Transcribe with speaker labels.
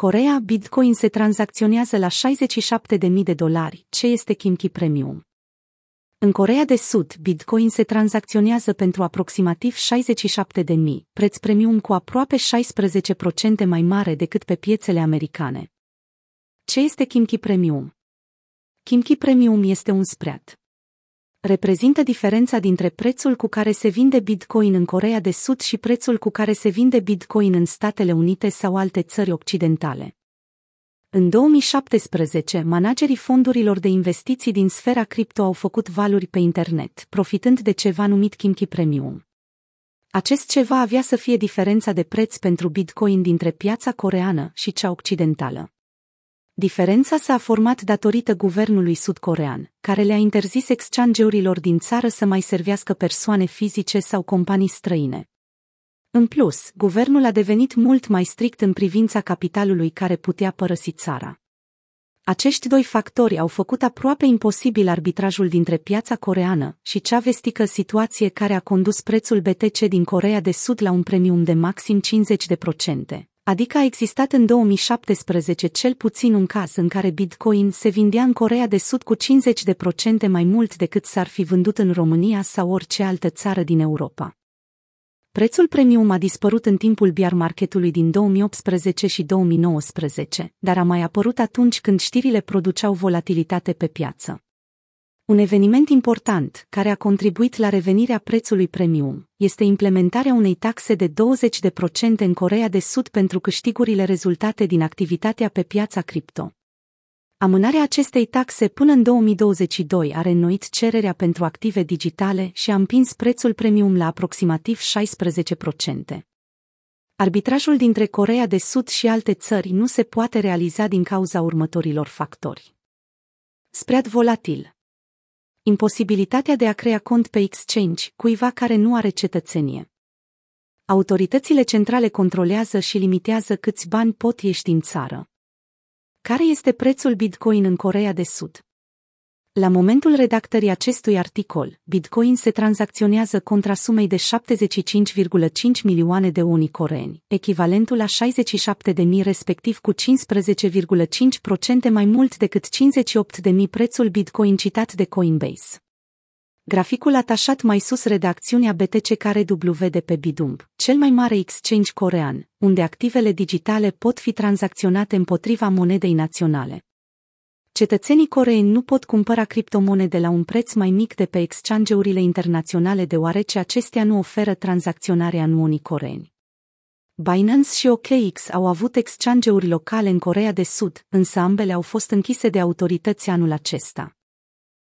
Speaker 1: Corea, Bitcoin se tranzacționează la 67.000 de dolari. Ce este Kimchi Premium? În Corea de Sud, Bitcoin se tranzacționează pentru aproximativ 67.000, preț premium cu aproape 16% mai mare decât pe piețele americane. Ce este Kimchi Premium? Kimchi Premium este un spread reprezintă diferența dintre prețul cu care se vinde Bitcoin în Corea de Sud și prețul cu care se vinde Bitcoin în Statele Unite sau alte țări occidentale. În 2017, managerii fondurilor de investiții din sfera cripto au făcut valuri pe internet, profitând de ceva numit Kimchi Premium. Acest ceva avea să fie diferența de preț pentru Bitcoin dintre piața coreană și cea occidentală. Diferența s-a format datorită guvernului sudcorean, care le-a interzis exchange-urilor din țară să mai servească persoane fizice sau companii străine. În plus, guvernul a devenit mult mai strict în privința capitalului care putea părăsi țara. Acești doi factori au făcut aproape imposibil arbitrajul dintre piața coreană și cea vestică situație care a condus prețul BTC din Corea de Sud la un premium de maxim 50% adică a existat în 2017 cel puțin un caz în care Bitcoin se vindea în Corea de Sud cu 50% mai mult decât s-ar fi vândut în România sau orice altă țară din Europa. Prețul premium a dispărut în timpul bear marketului din 2018 și 2019, dar a mai apărut atunci când știrile produceau volatilitate pe piață. Un eveniment important, care a contribuit la revenirea prețului premium, este implementarea unei taxe de 20% în Corea de Sud pentru câștigurile rezultate din activitatea pe piața cripto. Amânarea acestei taxe până în 2022 a reînnoit cererea pentru active digitale și a împins prețul premium la aproximativ 16%. Arbitrajul dintre Corea de Sud și alte țări nu se poate realiza din cauza următorilor factori. Spread volatil imposibilitatea de a crea cont pe exchange cuiva care nu are cetățenie. Autoritățile centrale controlează și limitează câți bani pot ieși din țară. Care este prețul Bitcoin în Corea de Sud? La momentul redactării acestui articol, Bitcoin se tranzacționează contra sumei de 75,5 milioane de unii coreeni, echivalentul la 67 de mii respectiv cu 15,5% mai mult decât 58 de mii prețul Bitcoin citat de Coinbase. Graficul atașat mai sus redacțiunea BTC care W de pe Bidumb, cel mai mare exchange corean, unde activele digitale pot fi tranzacționate împotriva monedei naționale. Cetățenii coreeni nu pot cumpăra criptomonede la un preț mai mic de pe exchange-urile internaționale deoarece acestea nu oferă tranzacționarea în unii coreeni. Binance și OKX au avut exchange-uri locale în Corea de Sud, însă ambele au fost închise de autorități anul acesta.